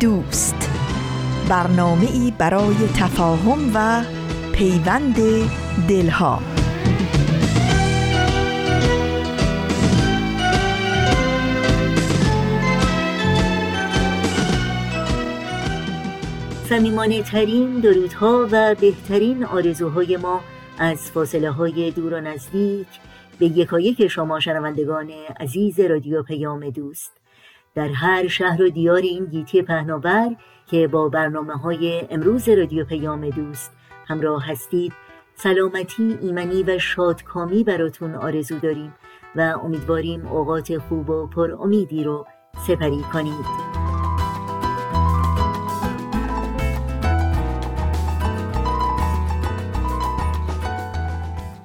دوست. برنامه ای برای تفاهم و پیوند دلها. سمیمانه ترین درودها و بهترین آرزوهای ما از فاصله های دور و نزدیک به یکایک شما شنوندگان عزیز رادیو پیام دوست. در هر شهر و دیار این گیتی پهناور که با برنامه های امروز رادیو پیام دوست همراه هستید سلامتی ایمنی و شادکامی براتون آرزو داریم و امیدواریم اوقات خوب و پر امیدی رو سپری کنید.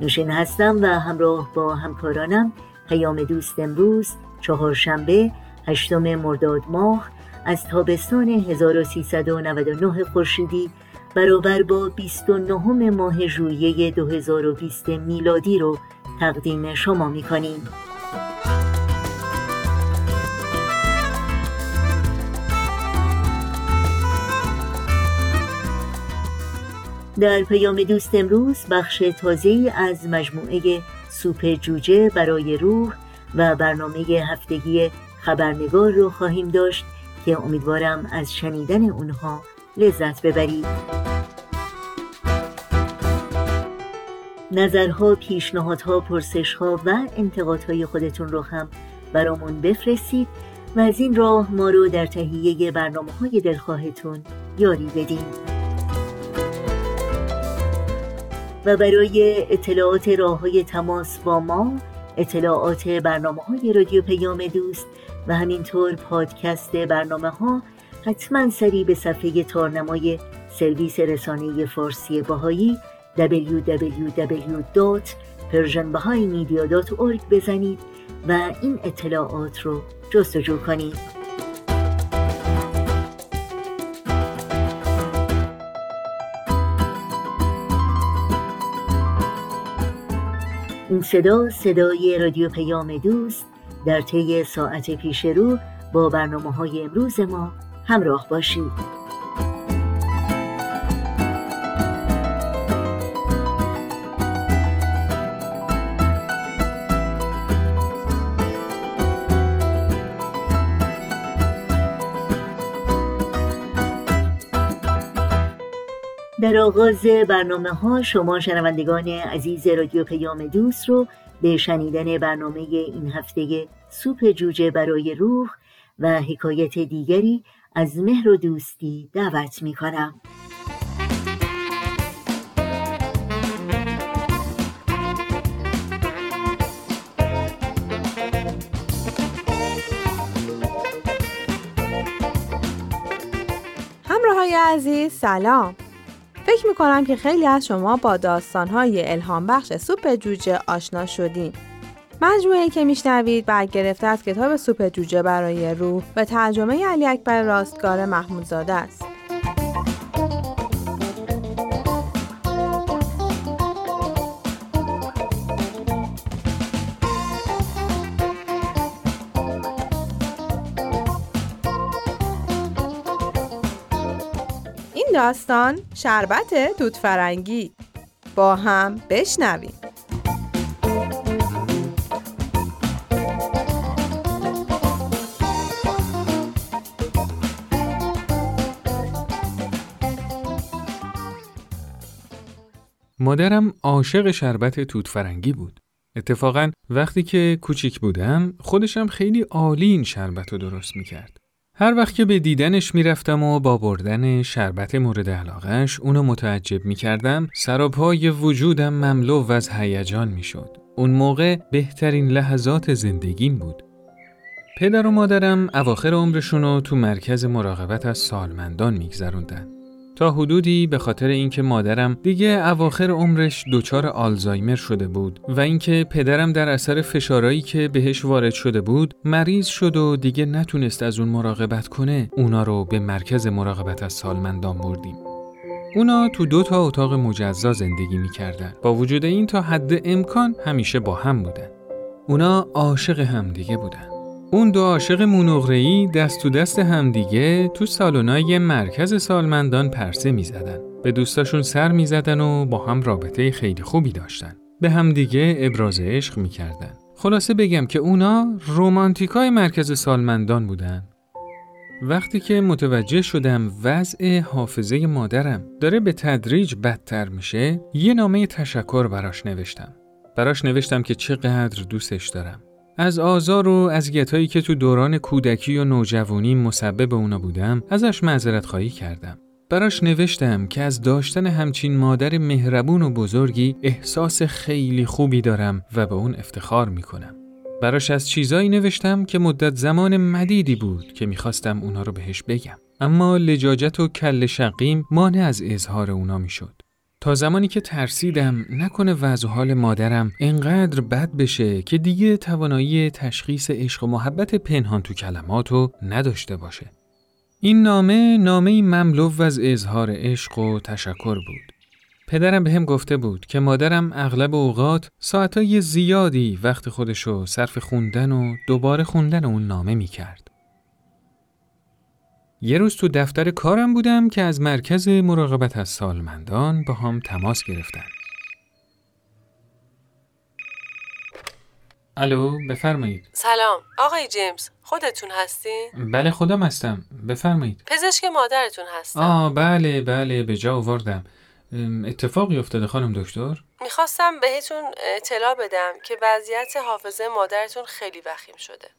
نوشین هستم و همراه با همکارانم پیام دوست امروز چهارشنبه هشتم مرداد ماه از تابستان 1399 خورشیدی برابر با 29 ماه ژوئیه 2020 میلادی رو تقدیم شما می کنیم. در پیام دوست امروز بخش تازه از مجموعه سوپ جوجه برای روح و برنامه هفتگی خبرنگار رو خواهیم داشت که امیدوارم از شنیدن اونها لذت ببرید. نظرها، پیشنهادها، پرسشها و انتقادهای خودتون رو هم برامون بفرستید و از این راه ما رو در تهیه برنامه های دلخواهتون یاری بدین. و برای اطلاعات راه های تماس با ما اطلاعات برنامه های رادیو پیام دوست و همینطور پادکست برنامه ها حتما سری به صفحه تارنمای سرویس رسانه فارسی باهایی www.persianbahaimedia.org بزنید و این اطلاعات رو جستجو کنید. این صدا صدای رادیو پیام دوست در طی ساعت پیش رو با برنامه های امروز ما همراه باشید در آغاز برنامه ها شما شنوندگان عزیز رادیو پیام دوست رو به شنیدن برنامه این هفته سوپ جوجه برای روح و حکایت دیگری از مهر و دوستی دعوت می کنم. همراه های عزیز سلام فکر می‌کنم که خیلی از شما با داستانهای الهام بخش سوپ جوجه آشنا شدین. مجموعه که میشنوید برگرفته از کتاب سوپ جوجه برای روح و ترجمه علی اکبر راستگار محمودزاده است. داستان شربت توت فرنگی با هم بشنویم مادرم عاشق شربت توت فرنگی بود. اتفاقا وقتی که کوچیک بودم خودشم خیلی عالی این شربت رو درست می‌کرد. هر وقت که به دیدنش می‌رفتم و با بردن شربت مورد علاقش اونو متعجب می‌کردم سراپای وجودم مملو از هیجان می‌شد. اون موقع بهترین لحظات زندگیم بود. پدر و مادرم اواخر عمرشون تو مرکز مراقبت از سالمندان میگذروندن. تا حدودی به خاطر اینکه مادرم دیگه اواخر عمرش دچار آلزایمر شده بود و اینکه پدرم در اثر فشارهایی که بهش وارد شده بود مریض شد و دیگه نتونست از اون مراقبت کنه اونا رو به مرکز مراقبت از سالمندان بردیم. اونا تو دو تا اتاق مجزا زندگی می‌کردن. با وجود این تا حد امکان همیشه با هم بودن. اونا عاشق همدیگه بودن. اون دو عاشق مونغره‌ای دست تو دست همدیگه تو سالنای مرکز سالمندان پرسه می‌زدن. به دوستاشون سر می‌زدن و با هم رابطه خیلی خوبی داشتن. به همدیگه ابراز عشق می‌کردن. خلاصه بگم که اونا رومانتیکای مرکز سالمندان بودن. وقتی که متوجه شدم وضع حافظه مادرم داره به تدریج بدتر میشه یه نامه تشکر براش نوشتم. براش نوشتم که چقدر دوستش دارم. از آزار و اذیتایی که تو دوران کودکی و نوجوانی مسبب اونا بودم ازش معذرت خواهی کردم. براش نوشتم که از داشتن همچین مادر مهربون و بزرگی احساس خیلی خوبی دارم و به اون افتخار می‌کنم. براش از چیزایی نوشتم که مدت زمان مدیدی بود که می‌خواستم اونا رو بهش بگم. اما لجاجت و کل شقیم مانع از اظهار اونا می‌شد. تا زمانی که ترسیدم نکنه وضع حال مادرم انقدر بد بشه که دیگه توانایی تشخیص عشق و محبت پنهان تو کلماتو نداشته باشه. این نامه نامه مملو از اظهار عشق و تشکر بود. پدرم به هم گفته بود که مادرم اغلب اوقات ساعتای زیادی وقت خودشو صرف خوندن و دوباره خوندن اون نامه می کرد. یه روز تو دفتر کارم بودم که از مرکز مراقبت از سالمندان با هم تماس گرفتن. الو بفرمایید. سلام. آقای جیمز خودتون هستین؟ بله خودم هستم. بفرمایید. پزشک مادرتون هستم. آه بله بله به جا آوردم. اتفاقی افتاده خانم دکتر؟ می‌خواستم بهتون اطلاع بدم که وضعیت حافظه مادرتون خیلی وخیم شده.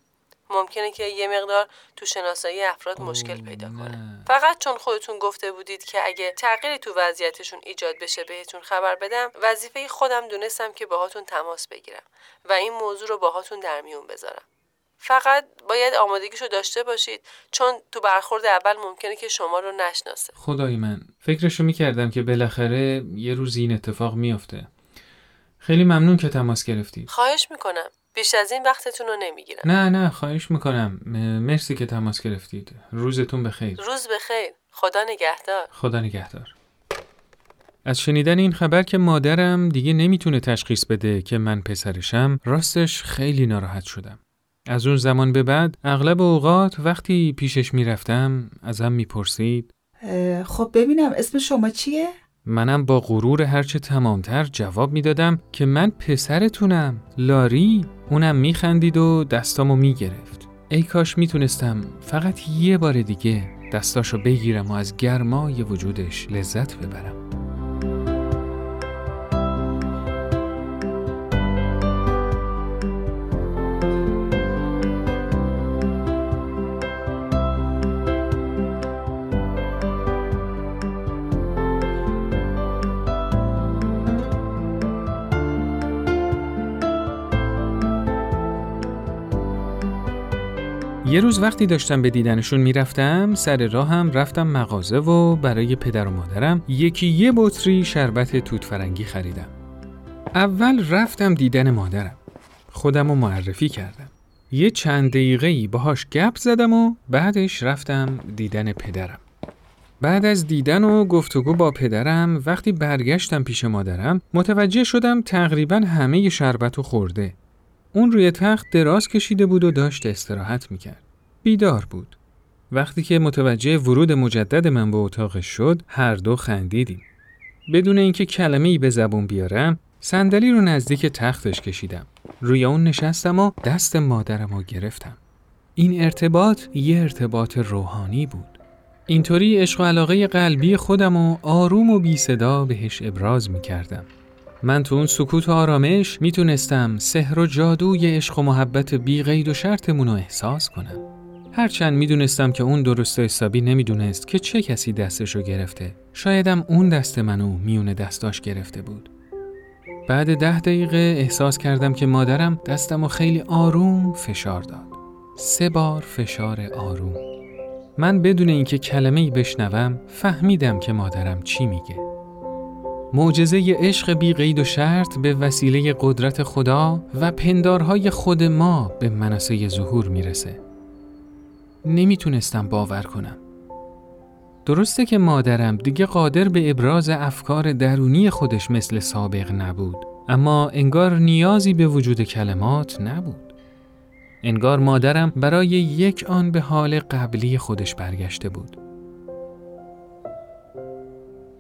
ممکنه که یه مقدار تو شناسایی افراد مشکل پیدا کنه. فقط چون خودتون گفته بودید که اگه تغییری تو وضعیتشون ایجاد بشه بهتون خبر بدم وظیفه خودم دونستم که باهاتون تماس بگیرم و این موضوع رو باهاتون در میون بذارم. فقط باید آمادگیشو داشته باشید چون تو برخورد اول ممکنه که شما رو نشناسه. خدای من فکرشو می‌کردم که بالاخره یه روز این اتفاق میافته. خیلی ممنون که تماس گرفتید خواهش می‌کنم. بیش از این وقتتون رو نمی‌گیرم. نه نه خواهش می‌کنم. مرسی که تماس گرفتید. روزتون بخیر. روز بخیر. خدا نگهدار. خدا نگهدار. از شنیدن این خبر که مادرم دیگه نمی‌تونه تشخیص بده که من پسرشم راستش خیلی ناراحت شدم. از اون زمان به بعد اغلب اوقات وقتی پیشش می‌رفتم ازم می‌پرسید. خب ببینم اسم شما چیه؟ منم با غرور هرچه تمامتر جواب می‌دادم که من پسرتونم. لاری اونم میخندید و دستامو می‌گرفت. ای کاش می‌تونستم فقط یه بار دیگه دستاشو بگیرم و از گرمای وجودش لذت ببرم. یه روز وقتی داشتم به دیدنشون می‌رفتم سر راهم رفتم مغازه و برای پدر و مادرم یکی یه بطری شربت توت فرنگی خریدم. اول رفتم دیدن مادرم. خودم رو معرفی کردم. یه چند دقیقه باهاش گپ زدم و بعدش رفتم دیدن پدرم. بعد از دیدن و گفتگو با پدرم وقتی برگشتم پیش مادرم متوجه شدم تقریبا همه شربت خورده. اون روی تخت دراز کشیده بود و داشت استراحت می‌کرد. بیدار بود. وقتی که متوجه ورود مجدد من به اتاقش شد، هر دو خندیدیم. بدون اینکه کلمه ای به زبون بیارم، صندلی رو نزدیک تختش کشیدم. روی اون نشستم و دست مادرم رو گرفتم. این ارتباط یه ارتباط روحانی بود. اینطوری عشق و علاقه قلبی خودم و آروم و بی صدا بهش ابراز می کردم. من تو اون سکوت و آرامش می‌تونستم سحر و جادوی عشق و محبت بی قید و شرطمون رو احساس کنم. هرچند می‌دونستم که اون درست حسابی نمی‌دونست که چه کسی دستشو گرفته. شایدم اون دست منو میون دستاش گرفته بود. بعد ده دقیقه احساس کردم که مادرم دستم و خیلی آروم فشار داد. سه بار فشار آروم من بدون اینکه کلمه ای بشنوم فهمیدم که مادرم چی میگه معجزه عشق بی قید و شرط به وسیله قدرت خدا و پندارهای خود ما به منصه ظهور می‌رسه نمی‌تونستم باور کنم. درسته که مادرم دیگه قادر به ابراز افکار درونی خودش مثل سابق نبود اما انگار نیازی به وجود کلمات نبود. انگار مادرم برای یک آن به حال قبلی خودش برگشته بود.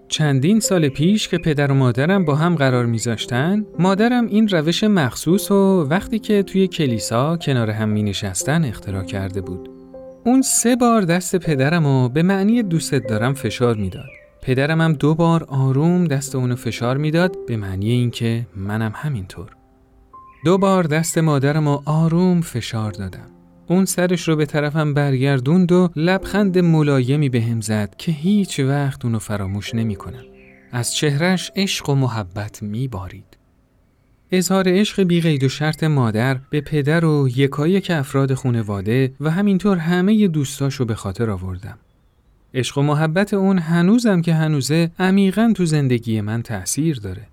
چندین سال پیش که پدر و مادرم با هم قرار میذاشتن مادرم این روش مخصوص و وقتی که توی کلیسا کنار هم می نشستن اختراع کرده بود. اون سه بار دست پدرم رو به معنی دوستت دارم فشار می‌داد. پدرم هم دو بار آروم دست اونو فشار می‌داد به معنی اینکه منم همینطور. دو بار دست مادرم رو آروم فشار دادم. اون سرش رو به طرفم برگردوند و لبخند ملایمی به هم زد که هیچ وقت اونو فراموش نمی کنم. از چهرش عشق و محبت می بارید. اظهار عشق بی و شرط مادر به پدر و که افراد خونواده و همینطور همه دوستاشو به خاطر آوردم. عشق و محبت اون هنوزم که هنوزه عمیقا تو زندگی من تأثیر داره.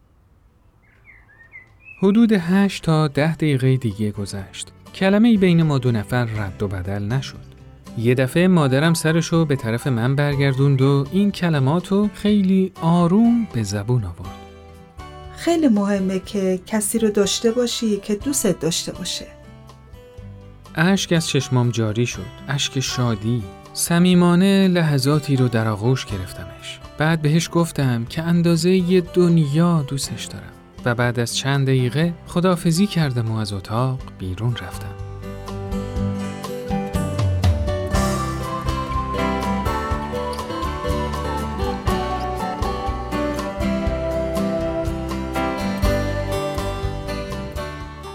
حدود هشت تا ده دقیقه دیگه گذشت. کلمه ای بین ما دو نفر رد و بدل نشد. یه دفعه مادرم سرشو به طرف من برگردوند و این کلماتو خیلی آروم به زبون آورد. خیلی مهمه که کسی رو داشته باشی که دوستت داشته باشه. اشک از چشمام جاری شد اشک شادی. صمیمانه لحظاتی رو در آغوش گرفتمش. بعد بهش گفتم که اندازه یه دنیا دوستش دارم. و بعد از چند دقیقه خدافزی کردم و از اتاق بیرون رفتم.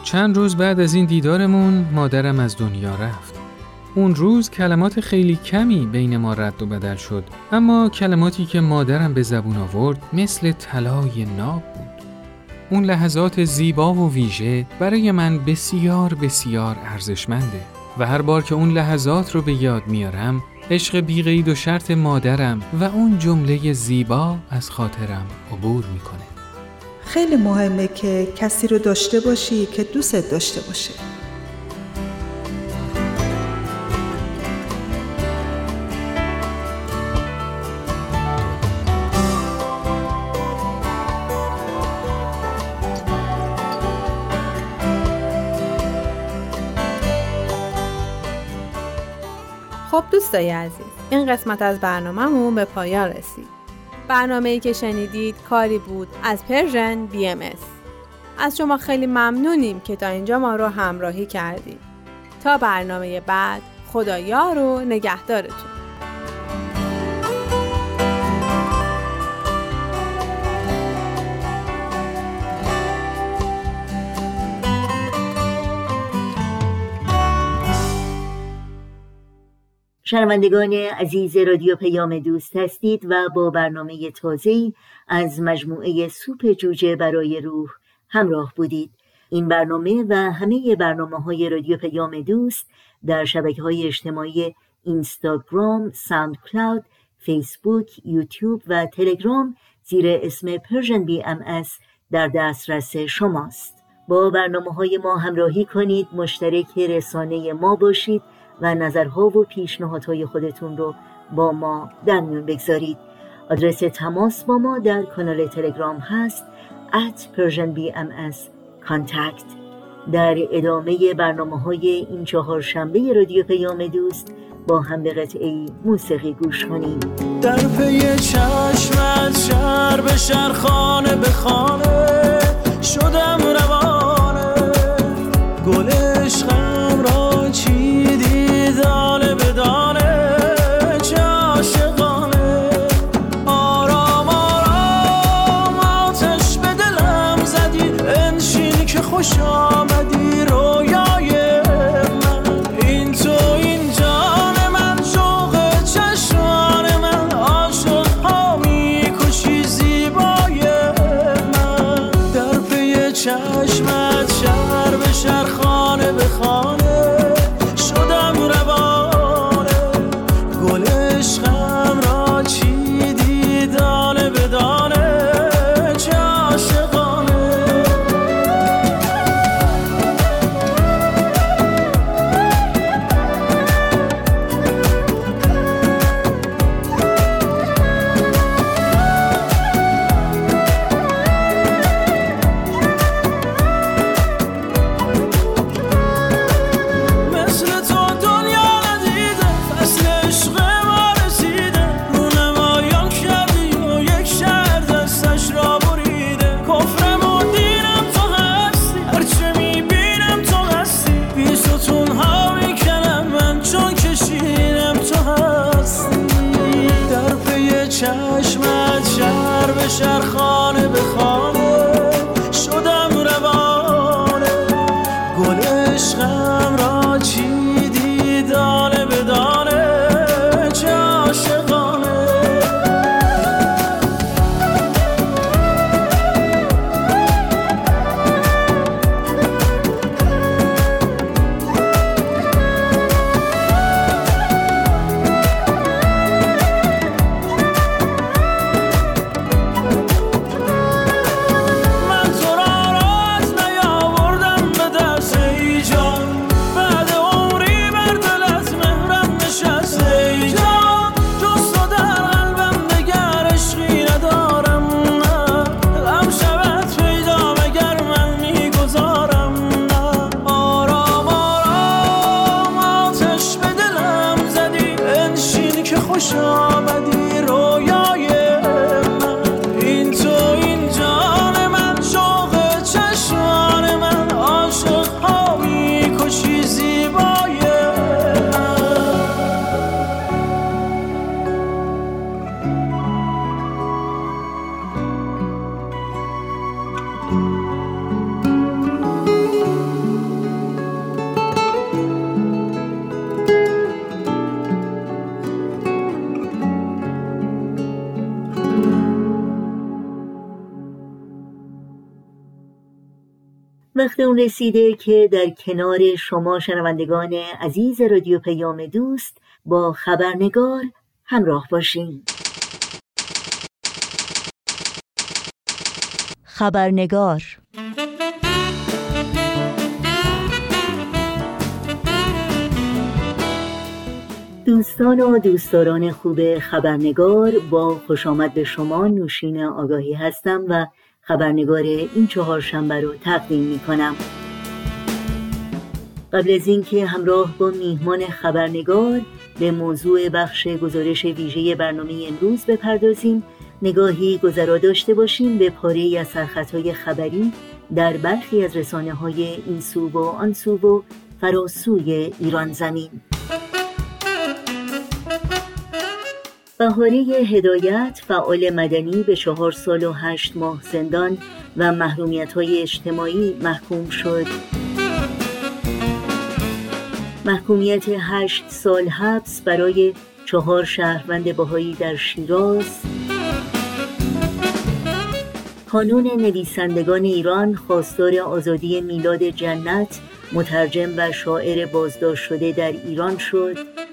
چند روز بعد از این دیدارمون مادرم از دنیا رفت. اون روز کلمات خیلی کمی بین ما رد و بدل شد اما کلماتی که مادرم به زبون آورد مثل طلای ناب بود. اون لحظات زیبا و ویژه برای من بسیار بسیار ارزشمنده و هر بار که اون لحظات رو به یاد میارم عشق بیقید و شرط مادرم و اون جمله زیبا از خاطرم عبور می‌کنه. خیلی مهمه که کسی رو داشته باشی که دوستت داشته باشه. خب دوستای عزیز این قسمت از برنامهمون به پایان رسید. برنامه که شنیدید کاری بود از پرژن بی ام از شما خیلی ممنونیم که تا اینجا ما رو همراهی کردید. تا برنامه بعد خدایا رو نگهدارتون. شنوندگان عزیز رادیو پیام دوست هستید و با برنامه تازه از مجموعه سوپ جوجه برای روح همراه بودید. این برنامه و همه برنامه های رادیو پیام دوست در شبکه های اجتماعی اینستاگرام، ساوند کلاود، فیسبوک، یوتیوب و تلگرام زیر اسم Persian BMS در دسترس شماست. با برنامه های ما همراهی کنید. مشترک رسانه ما باشید. و نظرها و پیشنهادهای خودتون رو با ما در میون بگذارید. آدرس تماس با ما در کانال تلگرام هست at persianbms contact. در ادامه برنامه های این چهار شنبه رادیو پیام دوست با هم به قطعه موسیقی گوش کنیم. در پی چشمت شهر به شهر خانه به خانه شدم روانه وقت اون رسیده که در کنار شما شنوندگان عزیز رادیو پیام دوست با خبرنگار همراه باشیم. خبرنگار دوستان و دوستداران خوب خبرنگار با خوش آمد به شما نوشین آگاهی هستم و خبرنگار این چهار شنبه رو تقدیم می کنم قبل از اینکه همراه با میهمان خبرنگار به موضوع بخش گزارش ویژه برنامه امروز بپردازیم نگاهی گذرا داشته باشیم به پاره از سرخطهای خبری در برخی از رسانه های این سو و آن سو و فراسوی ایران زمین. بهاره هدایت فعال مدنی به چهار سال و هشت ماه زندان و محرومیت های اجتماعی محکوم شد. محکومیت هشت سال حبس برای چهار شهروند بهایی در شیراز. کانون نویسندگان ایران خواستار آزادی میلاد جنت مترجم و شاعر بازداشت شده در ایران شد.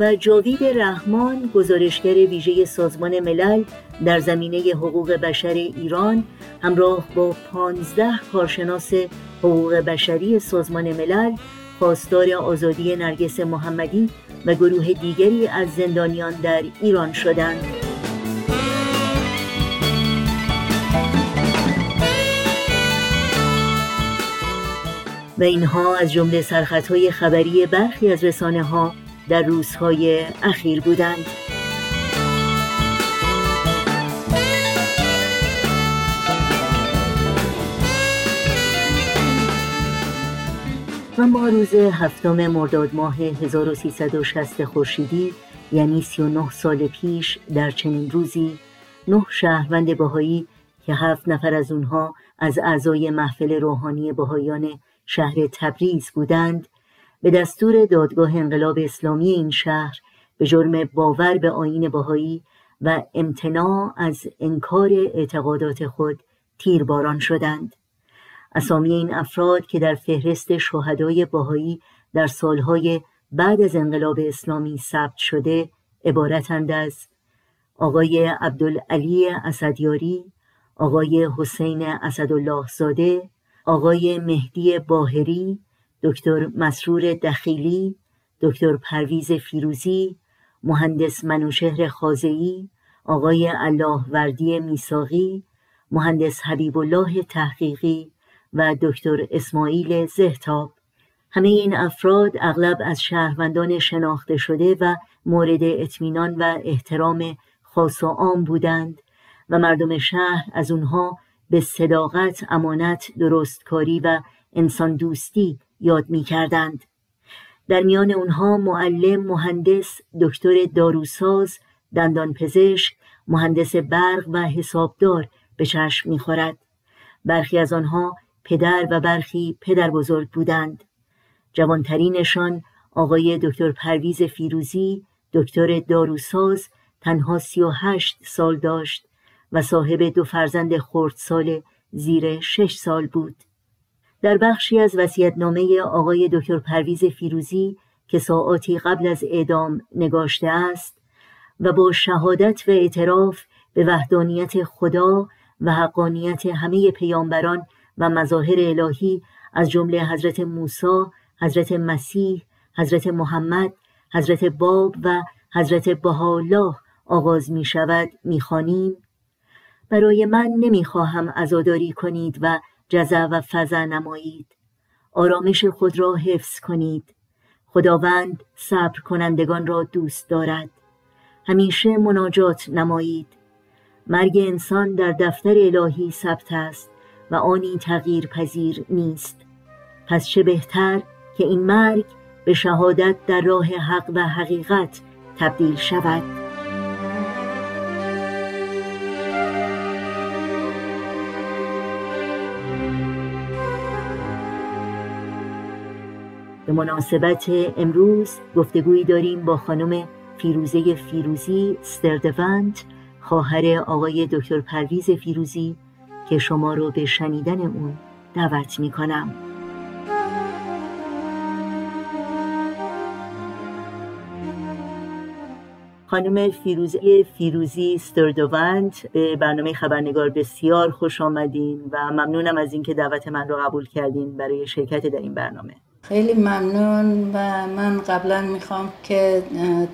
و جاوید رحمان گزارشگر ویژه سازمان ملل در زمینه حقوق بشر ایران همراه با پانزده کارشناس حقوق بشری سازمان ملل خواستار آزادی نرگس محمدی و گروه دیگری از زندانیان در ایران شدند. و اینها از جمله سرخطهای خبری برخی از رسانه ها در روزهای اخیر بودند. و ما روز هفتم مرداد ماه 1360 خورشیدی یعنی 39 سال پیش در چنین روزی نه شهروند بهایی که هفت نفر از اونها از اعضای محفل روحانی بهایان شهر تبریز بودند به دستور دادگاه انقلاب اسلامی این شهر به جرم باور به آیین بهایی و امتناع از انکار اعتقادات خود تیرباران شدند. اسامی این افراد که در فهرست شهدای بهایی در سالهای بعد از انقلاب اسلامی ثبت شده عبارتند از آقای عبدالعلی اسدیاری آقای حسین اسدالله زاده آقای مهدی باهری دکتر مسرور دخیلی دکتر پرویز فیروزی مهندس منوشهر خازئی آقای الله وردی میساقی مهندس حبیب الله تحقیقی و دکتر اسماعیل زهتاب. همه این افراد اغلب از شهروندان شناخته شده و مورد اطمینان و احترام خاص و عام بودند و مردم شهر از اونها به صداقت، امانت، درستکاری و انسان دوستی یاد می کردند. در میان اونها معلم، مهندس، دکتر داروساز، دندانپزشک، مهندس برق و حسابدار به چشم می‌خورد. برخی از آنها پدر و برخی پدر بزرگ بودند. جوانترینشان آقای دکتر پرویز فیروزی دکتر داروساز تنها سی و هشت سال داشت و صاحب دو فرزند خردسال زیر شش سال بود. در بخشی از وسیعتنامه آقای دکتر پرویز فیروزی که ساعاتی قبل از اعدام نگاشته است و با شهادت و اعتراف به وحدانیت خدا و حقانیت همه پیامبران و مظاهر الهی از جمله حضرت موسی، حضرت مسیح، حضرت محمد، حضرت باب و حضرت بهاءالله آغاز می شود می خانیم. برای من نمی خواهم عزاداری کنید و جزع و فضع نمایید. آرامش خود را حفظ کنید. خداوند صبر کنندگان را دوست دارد. همیشه مناجات نمایید. مرگ انسان در دفتر الهی ثبت است و آنی تغییر پذیر نیست. پس چه بهتر که این مرگ به شهادت در راه حق و حقیقت تبدیل شود. به مناسبت امروز گفتگویی داریم با خانم فیروزه فیروزی ستردوند خواهر آقای دکتر پرویز فیروزی که شما رو به شنیدن اون دعوت می کنم. خانم فیروزه فیروزی ستردوند به برنامه خبرنگار بسیار خوش آمدین و ممنونم از اینکه دعوت من رو قبول کردین برای شرکت در این برنامه خیلی ممنون و من قبلا می‌خوام که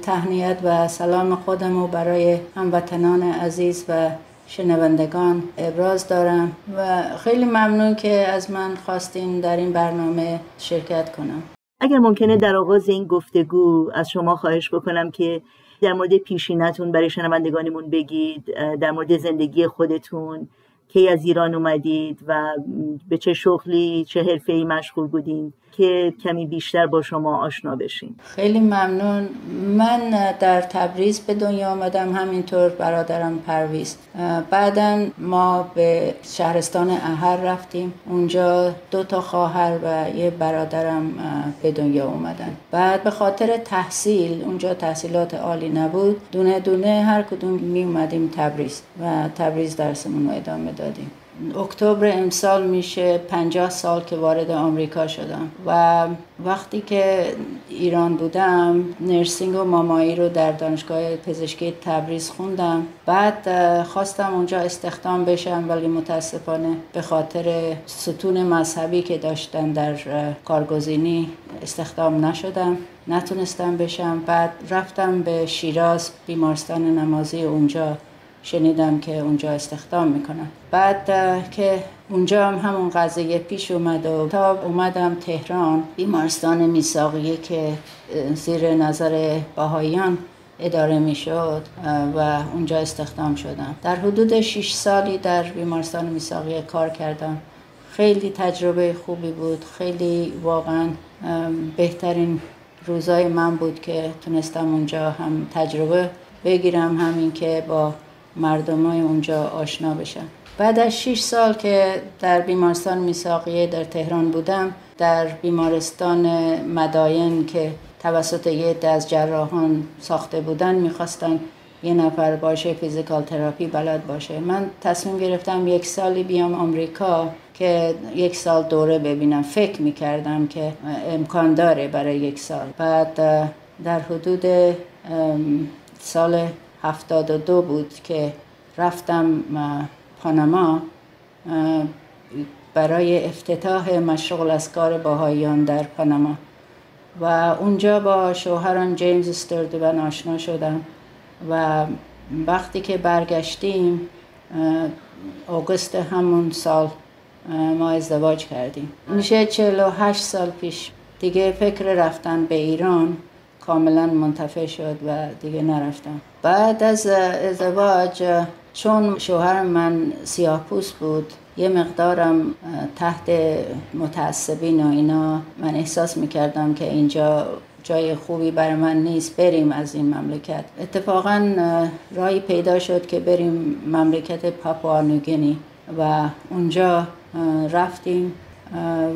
تهنیت و سلام خودم رو برای هموطنان عزیز و شنوندگان ابراز دارم و خیلی ممنون که از من خواستین در این برنامه شرکت کنم. اگر ممکنه در آغاز این گفتگو از شما خواهش بکنم که در مورد پیشینتون برای شنوندگانمون بگید در مورد زندگی خودتون کی از ایران اومدید و به چه شغلی چه حرفه مشغول بودین. که کمی بیشتر با شما آشنا بشیم. خیلی ممنون. من در تبریز به دنیا آمدم همینطور برادرم پرویز. بعدا ما به شهرستان اهر رفتیم. اونجا دو تا خواهر و یه برادرم به دنیا اومدن. بعد به خاطر تحصیل اونجا تحصیلات عالی نبود دونه دونه هر کدوم می اومدیم تبریز و تبریز درسمون رو ادامه دادیم. اکتبر امسال میشه 50 سال که وارد آمریکا شدم. و وقتی که ایران بودم نرسینگ و مامایی رو در دانشگاه پزشکی تبریز خوندم. بعد خواستم اونجا استخدام بشم ولی متاسفانه به خاطر ستون مذهبی که داشتن در کارگزینی استخدام نشدم. نتونستم بشم. بعد رفتم به شیراز بیمارستان نمازی اونجا. شنیدم که اونجا استخدام می‌کنن. بعد که اونجا هم همون قضیه پیش اومد و تا اومدم تهران بیمارستان میساقیه که زیر نظر باهایان اداره می‌شد و اونجا استخدام شدم. در حدود 6 سالی در بیمارستان میساقیه کار کردم. خیلی تجربه خوبی بود. خیلی واقعا بهترین روزای من بود که تونستم اونجا هم تجربه بگیرم. همین که با مردمای اونجا آشنا بشن. بعد از 6 سال که در بیمارستان میساقیه در تهران بودم در بیمارستان مداین که توسط یه از جراحان ساخته بودن می‌خواستن یه نفر باشه فیزیکال تراپی بلد باشه. من تصمیم گرفتم یک سالی بیام آمریکا که یک سال دوره ببینم. فکر می‌کردم که امکان داره برای یک سال. بعد در حدود سال هفتاد بود که رفتم پاناما برای افتتاح مشغول از کار باهایان در پاناما. و اونجا با شوهران جیمز استردوان آشنا شدم و وقتی که برگشتیم آگوست همون سال ما ازدواج کردیم. میشه 48 سال پیش دیگه فکر رفتن به ایران. کاملا منتفع شد و دیگه نرفتم. بعد از ازدواج چون شوهر من سیاه بود یه مقدارم تحت متعصبین و اینا من احساس می‌کردم که اینجا جای خوبی برای من نیست بریم از این مملکت. اتفاقا رای پیدا شد که بریم مملکت پاپوانوگینی و اونجا رفتیم.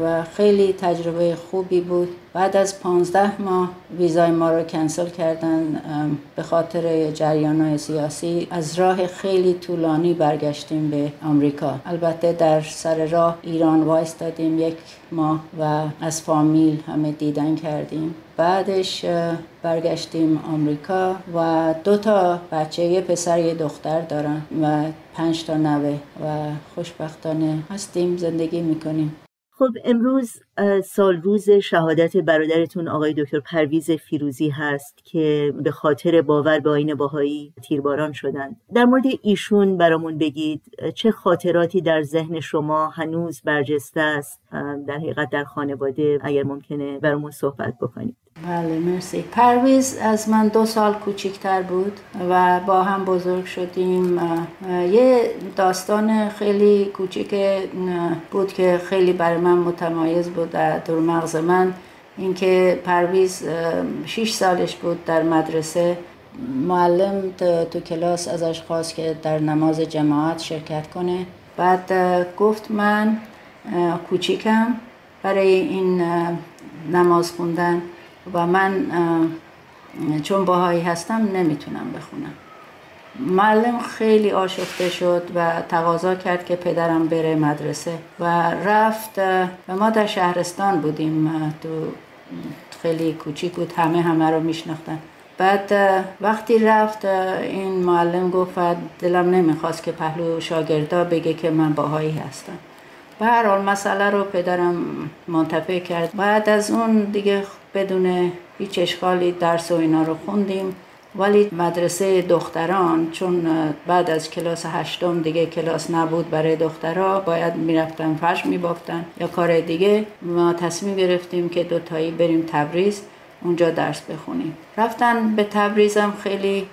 و خیلی تجربه خوبی بود. بعد از پانزده ماه ویزای ما رو کنسل کردن به خاطر جریان سیاسی. از راه خیلی طولانی برگشتیم به آمریکا. البته در سر راه ایران وایستادیم یک ماه و از فامیل همه دیدن کردیم. بعدش برگشتیم آمریکا و دو تا بچه یه پسر یه دختر دارن و پنج تا نوه و خوشبختانه هستیم زندگی می‌کنیم. خب امروز سال روز شهادت برادرتون آقای دکتر پرویز فیروزی هست که به خاطر باور به آین باهایی تیرباران شدند. در مورد ایشون برامون بگید چه خاطراتی در ذهن شما هنوز برجسته است؟ در حقیقت در خانواده اگر ممکنه برامون صحبت بکنید. بله مرسی. پرویز از من دو سال کوچکتر بود و با هم بزرگ شدیم. یه داستان خیلی کوچیک بود که خیلی برای من متمایز بود در مغز من. اینکه پرویز شیش سالش بود در مدرسه. معلم تو کلاس ازش خواست که در نماز جماعت شرکت کنه. بعد گفت من کوچیکم برای این نماز خوندن. و من چون باهایی هستم نمی‌تونم بخونم. معلم خیلی آشفته شد و تقاضا کرد که پدرم بره مدرسه و رفت و ما در شهرستان بودیم تو خیلی کوچیک بود همه همه رو میشناختن. بعد وقتی رفت این معلم گفت دلم نمی‌خواست که پهلو شاگردا بگه که من باهایی هستم. به هر حال مسئله رو پدرم منتفع کرد. بعد از اون دیگه بدون هیچ اشکالی درس و اینا رو خوندیم. ولی مدرسه دختران چون بعد از کلاس هشتم دیگه کلاس نبود برای دخترها باید می‌رفتن فرش میبافتن یا کار دیگه. ما تصمیم گرفتیم که دوتایی بریم تبریز. اونجا درس بخونیم. رفتن به تبریزم خیلی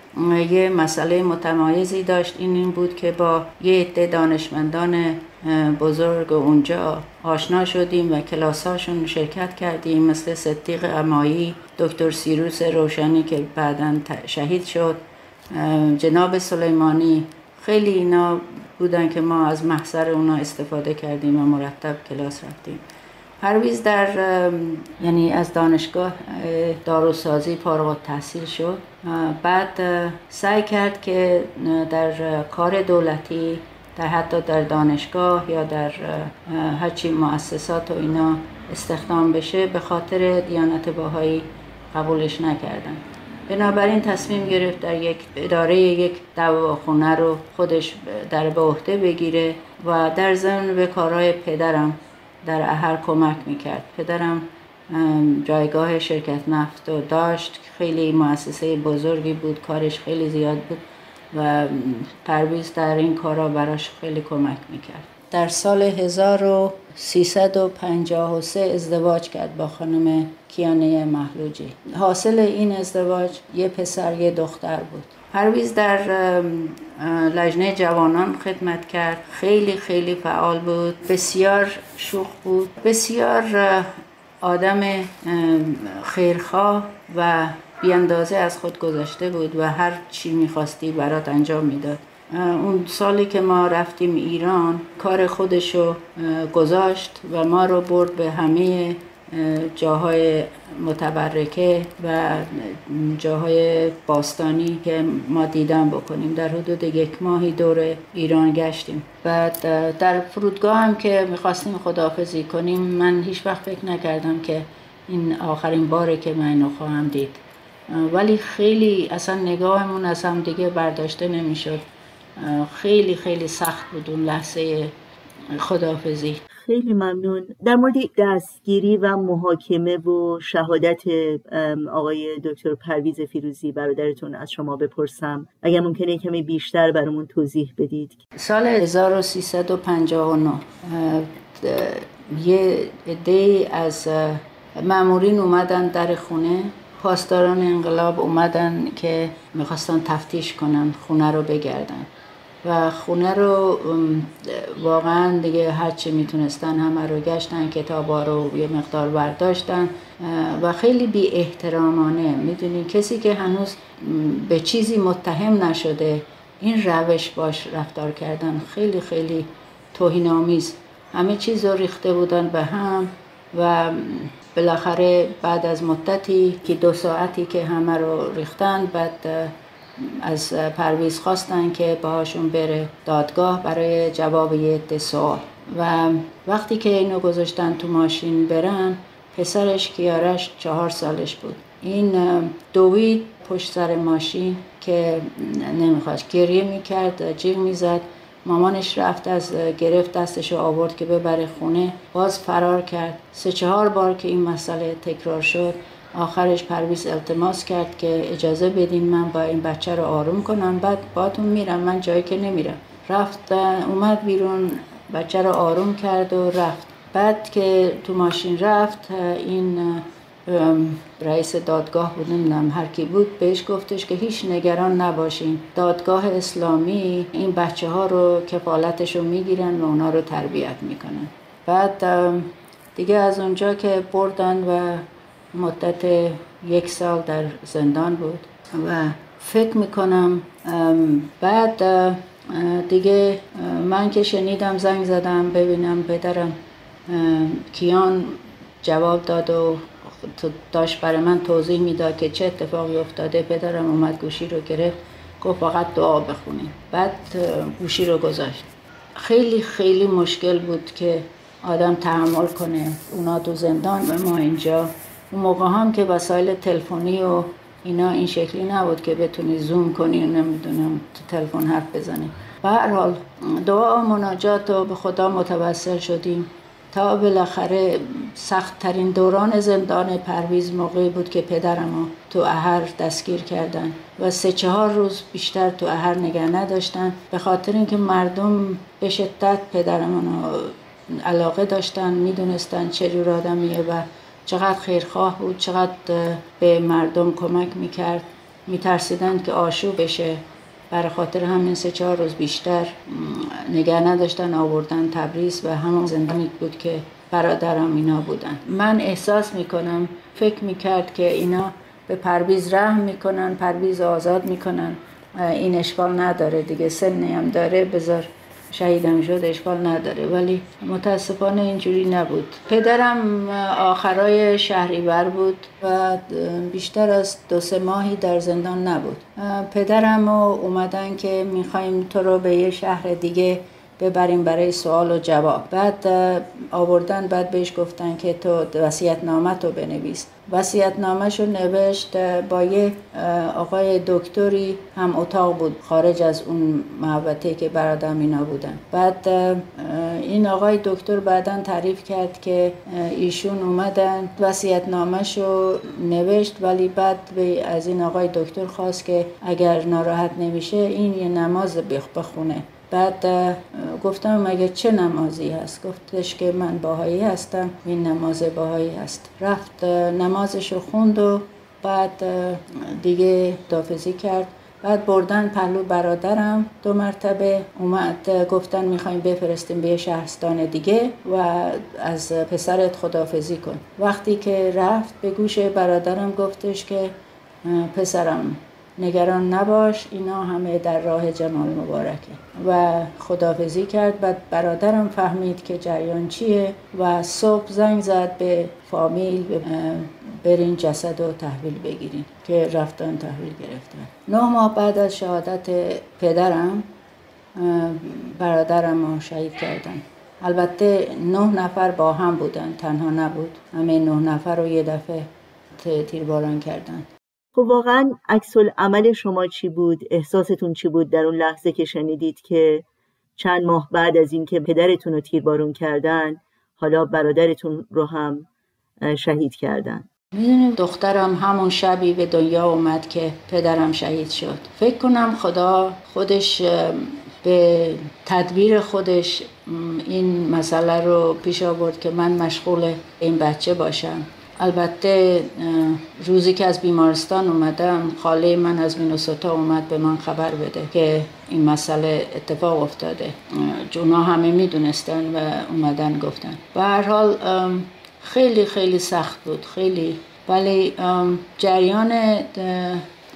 یه مسئله متمایزی داشت. این این بود که با یه عده دانشمندان بزرگ اونجا آشنا شدیم و کلاساشون شرکت کردیم. مثل صدیق امایی دکتر سیروس روشنی که بعدا شهید شد. جناب سلیمانی. خیلی اینا بودن که ما از محضر اونا استفاده کردیم و مرتب کلاس رفتیم. پرویز در یعنی از دانشگاه داروسازی فارغ تحصیل شد بعد سعی کرد که در کار دولتی در حتی در دانشگاه یا در هرچی مؤسسات و اینا استخدام بشه به خاطر دیانت باهایی قبولش نکردن. بنابراین تصمیم گرفت در یک اداره یک دواخونه رو خودش در به عهده بگیره و در ضمن به کارهای پدرم در اهر کمک می‌کرد. پدرم جایگاه شرکت نفت رو داشت. خیلی مؤسسه بزرگی بود. کارش خیلی زیاد بود و پرویز در این کارا براش خیلی کمک می‌کرد. در سال 1353 ازدواج کرد با خانم کیانه محلوجی حاصل این ازدواج یه پسر یه دختر بود. پرویز در لجنه جوانان خدمت کرد. خیلی خیلی فعال بود. بسیار شوخ بود. بسیار آدم خیرخواه و بیاندازه از خود گذاشته بود و هر چی می‌خواستی برات انجام می‌داد. اون سالی که ما رفتیم ایران کار خودشو گذاشت و ما رو برد به همه جاهای متبرکه و جاهای باستانی که ما دیدن بکنیم. در حدود یک ماهی دور ایران گشتیم. بعد در فرودگاه هم که می‌خواستیم خداحافظی کنیم من هیچ وقت فکر نکردم که این آخرین باره که من اینو خواهم دید. ولی خیلی اصلا نگاهمون از هم دیگه برداشته نمی‌شد. خیلی خیلی سخت بود اون لحظه خداحافظی. خیلی ممنون. در مورد دستگیری و محاکمه و شهادت آقای دکتر پرویز فیروزی برادرتون از شما بپرسم. اگر ممکنه کمی بیشتر برامون توضیح بدید. سال 1359 یه عده از مامورین اومدن در خونه. پاسداران انقلاب اومدن که می‌خواستن تفتیش کنن خونه رو بگردن. و خونه رو واقعا دیگه هرچی می‌تونستن همه رو گشتن کتابا رو یه مقدار برداشتن و خیلی بی احترامانه می‌دونی کسی که هنوز به چیزی متهم نشده این روش باش رفتار کردن خیلی خیلی توهین آمیز همه چیز رو ریخته بودن به هم و بالاخره بعد از مدتی که دو ساعتی که همه رو ریختن بعد از پرویز خواستن که باهاشون بره دادگاه برای جواب یه سوال. و وقتی که اینو گذاشتن تو ماشین برن پسرش کیارش چهار سالش بود. این دوید پشت سر ماشین که نمی‌خواست گریه می‌کرد جیغ می‌زد. مامانش رفت از گرفت دستش آورد که ببره خونه. باز فرار کرد. سه چهار بار که این مسئله تکرار شد آخرش پرویز التماس کرد که اجازه بدین من با این بچه رو آروم کنم. بعد باتون میرم من جایی که نمیرم. رفت اومد بیرون بچه رو آروم کرد و رفت. بعد که تو ماشین رفت این رئیس دادگاه بود نمی‌دونم هر کی بود بهش گفتش که هیچ نگران نباشین. دادگاه اسلامی این بچه ها رو کفالتش رو می‌گیرن و اونا رو تربیت می‌کنن. بعد دیگه از اونجا که بردن و مدت یک سال در زندان بود و فکر می‌کنم بعد دیگه من که شنیدم زنگ زدم ببینم پدرم کیان جواب داد و داشت برای من توضیح می‌داد که چه اتفاقی افتاده. پدرم اومد گوشی رو گرفت گفت فقط دعا بخونیم. بعد گوشی رو گذاشت. خیلی خیلی مشکل بود که آدم تحمل کنه. اونا تو زندان و ما اینجا. اون موقع هم که وسایل تلفنی و اینا این شکلی نبود که بتونی زوم کنی و نمی‌دونم تو تلفن حرف بزنی. به حال دعا و مناجات و به خدا متوسل شدیم. تا بالاخره سخت ترین دوران زندان پرویز موقعی بود که پدرم تو اهر دستگیر کردن و سه چهار روز بیشتر تو اهر نگه نداشتن. به خاطر اینکه مردم به شدت پدرم علاقه داشتن می‌دونستن چه جور آدمیه و چقدر خیرخواه بود چقدر به مردم کمک می‌کرد. میترسیدن که آشوب بشه. برای خاطر همین سه چهار روز بیشتر نگه نداشتن آوردن تبریز و همون زندانی بود که برادرم اینا بودن. من احساس می‌کنم فکر می‌کرد که اینا به پرویز رحم می‌کنن پرویز آزاد می‌کنن. این اشکال نداره دیگه سنی هم داره بذار شهیدم شد اشکال نداره. ولی متاسفانه اینجوری نبود. پدرم آخرای شهریور بود و بیشتر از دو سه ماهی در زندان نبود. پدرم اومدن که می‌خوایم تو رو به یه شهر دیگه ببریم برای سوال و جواب. بعد آوردن بعد بهش گفتن که تو وسیعت نامه تو بنویس. وسیعت نامه شو نوشت با یه آقای دکتری هم اتاق بود خارج از اون محوطه که برادم اینا بودن. بعد این آقای دکتر بعدا تعریف کرد که ایشون اومدن وسیعت نامه شو نوشت. ولی بعد از این آقای دکتر خواست که اگر ناراحت نمیشه این یه نماز بخونه بعد گفتم مگه چه نمازی هست؟ گفتش که من باهایی هستم این نماز باهایی هست. رفت نمازش رو خوند و بعد دیگه دافزی کرد. بعد بردن پهلو برادرم دو مرتبه اومد گفتن می‌خوایم بفرستیم به شهرستان دیگه و از پسرت خدافزی کن. وقتی که رفت به گوش برادرم گفتش که پسرم نگران نباش اینا همه در راه جمال مبارکه. و خدافزی کرد بعد برادرم فهمید که جریان چیه و صبح زنگ زد به فامیل برین جسد رو تحویل بگیرین که رفتن تحویل گرفتن. نه ماه بعد از شهادت پدرم برادرم رو شهید کردن. البته نه نفر با هم بودن تنها نبود. همه نه نفر رو یه دفعه تیرباران کردن. خب واقعا عکس عمل شما چی بود؟ احساستون چی بود در اون لحظه که شنیدید که چند ماه بعد از اینکه پدرتون رو تیربارون کردن حالا برادرتون رو هم شهید کردن؟ می‌دونیم دخترم همون شبی به دنیا اومد که پدرم شهید شد. فکر کنم خدا خودش به تدبیر خودش این مسئله رو پیش آورد که من مشغول این بچه باشم. البته روزی که از بیمارستان اومدم خاله من از مینوسوتا اومد به من خبر بده که این مسئله اتفاق افتاده. اونا همه می‌دونستن و اومدن گفتن. به هر حال خیلی خیلی سخت بود خیلی. ولی جریان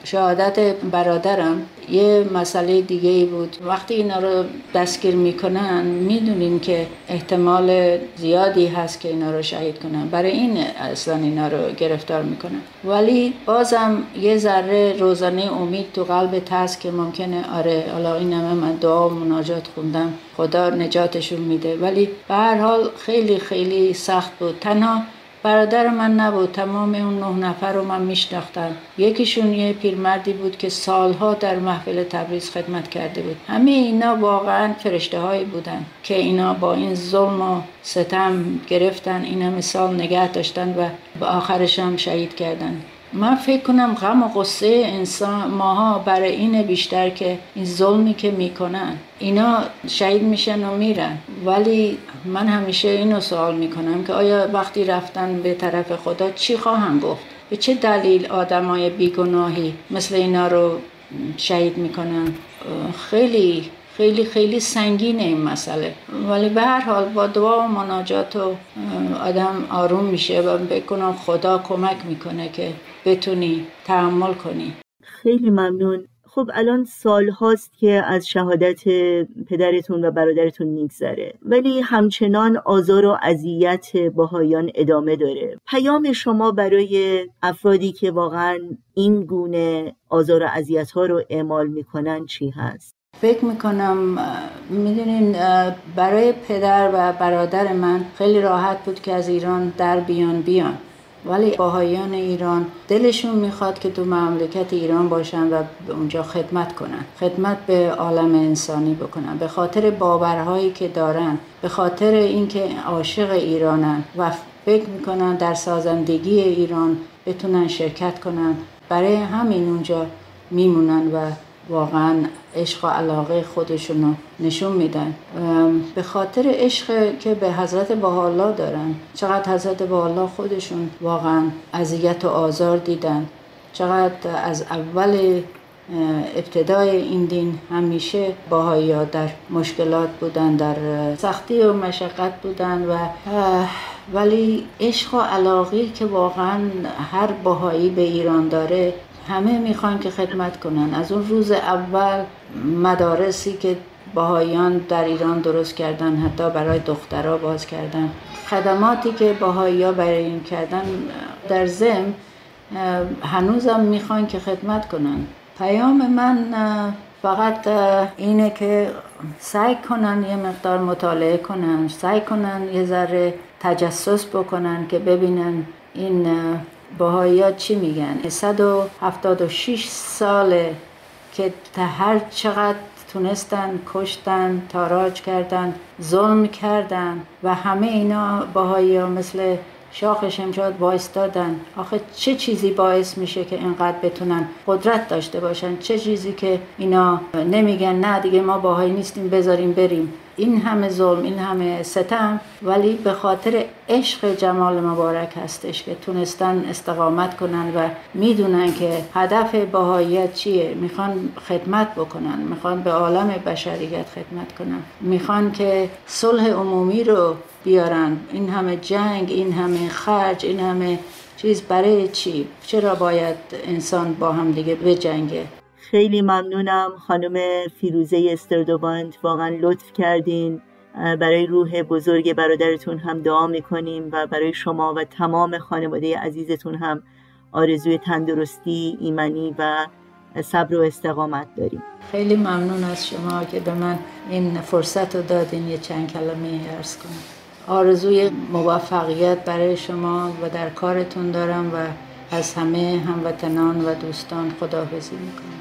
شهادت برادرم یه مسئله دیگه ای بود. وقتی اینا رو دستگیر می‌کنن می‌دونین که احتمال زیادی هست که اینا رو شهید کنن. برای این اصلا اینا رو گرفتار می‌کنن. ولی بازم یه ذره روزانه امید تو قلب هست که ممکنه آره حالا این همه من دعا و مناجات خوندم. خدا نجاتشون میده. ولی به هر حال خیلی خیلی سخت بود. تنها برادر من نبود. تمام اون نه نفر رو من میشناختم. یکیشون یه پیرمردی بود که سالها در محفل تبریز خدمت کرده بود. همه اینا واقعا فرشته هایی بودن که اینا با این ظلم و ستم گرفتن اینا مثال نگه داشتن و به آخرش هم شهید کردن. من فکر کنم غم و غصه انسان ماها برای این بیشتر که این ظلمی که می‌کنن اینا شهید میشن و میرن. ولی من همیشه اینو سوال می‌کنم که آیا وقتی رفتن به طرف خدا چی خواهم گفت؟ به چه دلیل آدمای بیگناهی مثل اینا رو شهید می‌کنن؟ خیلی خیلی خیلی سنگینه این مسئله. ولی به هر حال با دعا و مناجات و آدم آروم میشه و بکنم خدا کمک می‌کنه که بتونی تحمل کنی. خیلی ممنون. خب الان سال هاست که از شهادت پدرتون و برادرتون میگذره. ولی همچنان آزار و اذیت باهایان ادامه داره. پیام شما برای افرادی که واقعا این گونه آزار و اذیت ها رو اعمال می‌کنن چی هست؟ فکر می‌کنم می‌دونین برای پدر و برادر من خیلی راحت بود که از ایران در بیان بیان. ولی باهایان ایران دلشون می‌خواد که تو مملکت ایران باشن و اونجا خدمت کنن. خدمت به عالم انسانی بکنن. به خاطر باورهایی که دارن به خاطر اینکه عاشق ایرانن و فکر می‌کنن در سازندگی ایران بتونن شرکت کنن. برای همین اونجا میمونن و واقعا عشق و علاقه خودشونو نشون میدن. به خاطر عشق که به حضرت بحالا دارن. چقدر حضرت بحالا خودشون واقعا اذیت و آزار دیدن. چقدر از اول ابتدای این دین همیشه باهایی در مشکلات بودن در سختی و مشقت بودن و ولی عشق و علاقی که واقعا هر باهایی به ایران داره همه می‌خوان که خدمت کنن. از اون روز اول مدارسی که باهایان در ایران درست کردن حتی برای دخترها باز کردن. خدماتی که باهایی برای این کردن در زم هنوزم می‌خوان که خدمت کنن. پیام من فقط اینه که سعی کنن یه مقدار مطالعه کنن سعی کنن یه ذره تجسس بکنن که ببینن این باهایی چی میگن؟ 176 ساله که هر چقدر تونستن کشتن تاراج کردن ظلم کردن و همه اینا باهایی ها مثل شاخ شمشاد دادن آخه چه چیزی باعث میشه که اینقدر بتونن قدرت داشته باشن؟ چه چیزی که اینا نمیگن؟ نه دیگه ما باهایی نیستیم بذاریم بریم. این همه ظلم این همه ستم ولی به خاطر عشق جمال مبارک هستش که تونستن استقامت کنن و می‌دونن که هدف باهاییت چیه. می‌خوان خدمت بکنن می‌خوان به عالم بشریت خدمت کنن. می‌خوان که صلح عمومی رو بیارن. این همه جنگ این همه خرج این همه چیز برای چی؟ چرا باید انسان با هم دیگه بجنگه؟ خیلی ممنونم خانم فیروزه استردوباند واقعا لطف کردین. برای روح بزرگ برادرتون هم دعا می‌کنیم و برای شما و تمام خانواده عزیزتون هم آرزوی تندرستی ایمنی و صبر و استقامت داریم. خیلی ممنون از شما که به من این فرصت رو دادین یه چند کلمه ارز کنم. آرزوی موفقیت برای شما و در کارتون دارم و از همه هموطنان و دوستان خداحافظی می‌کنم.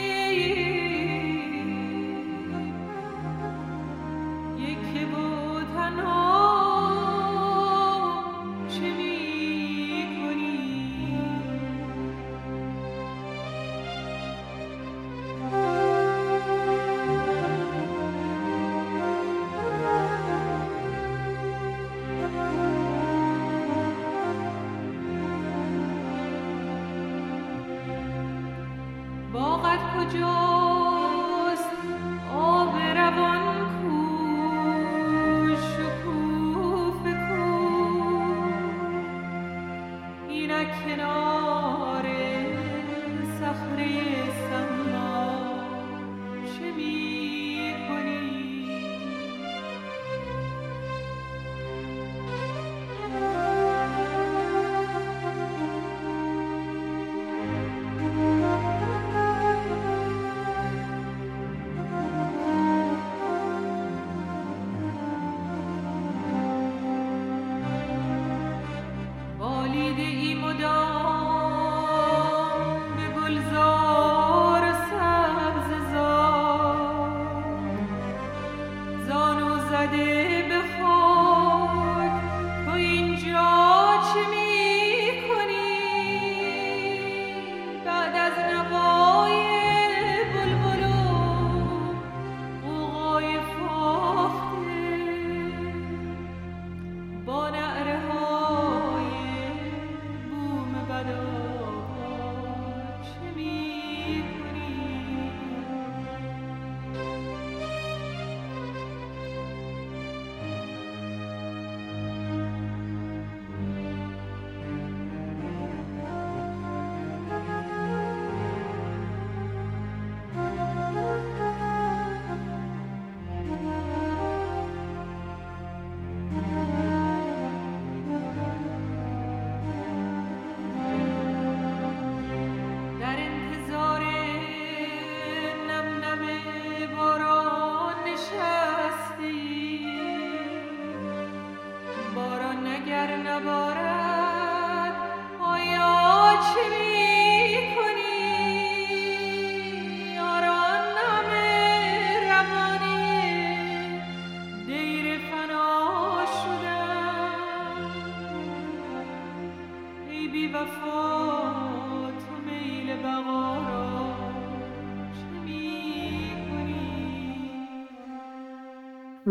باغت کجا؟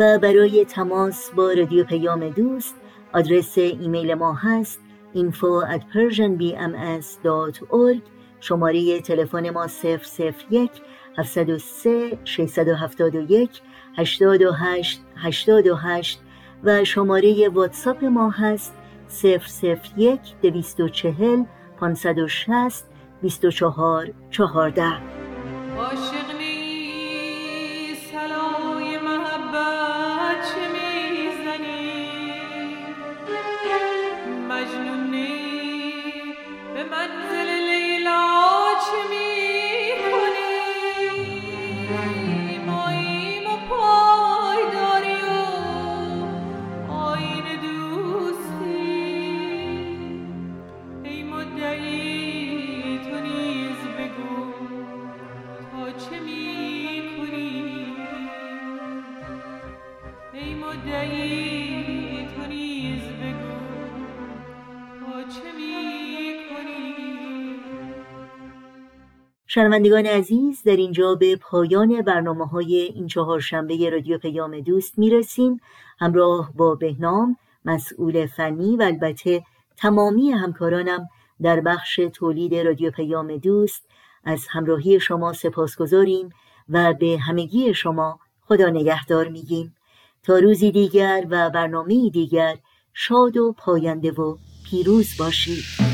و برای تماس با رادیو پیام دوست آدرس ایمیل ما هست info at persianbms.org شماره تلفن ما 001 703 671 828 828 و شماره واتساپ ما هست 001 240 560 24 14 شنوندگان عزیز در اینجا به پایان برنامه های این چهارشنبه رادیو پیام دوست می‌رسیم. همراه با بهنام مسئول فنی و البته تمامی همکارانم در بخش تولید رادیو پیام دوست از همراهی شما سپاسگزاریم و به همگی شما خدا نگهدار میگیم. تا روزی دیگر و برنامه دیگر شاد و پاینده و پیروز باشید.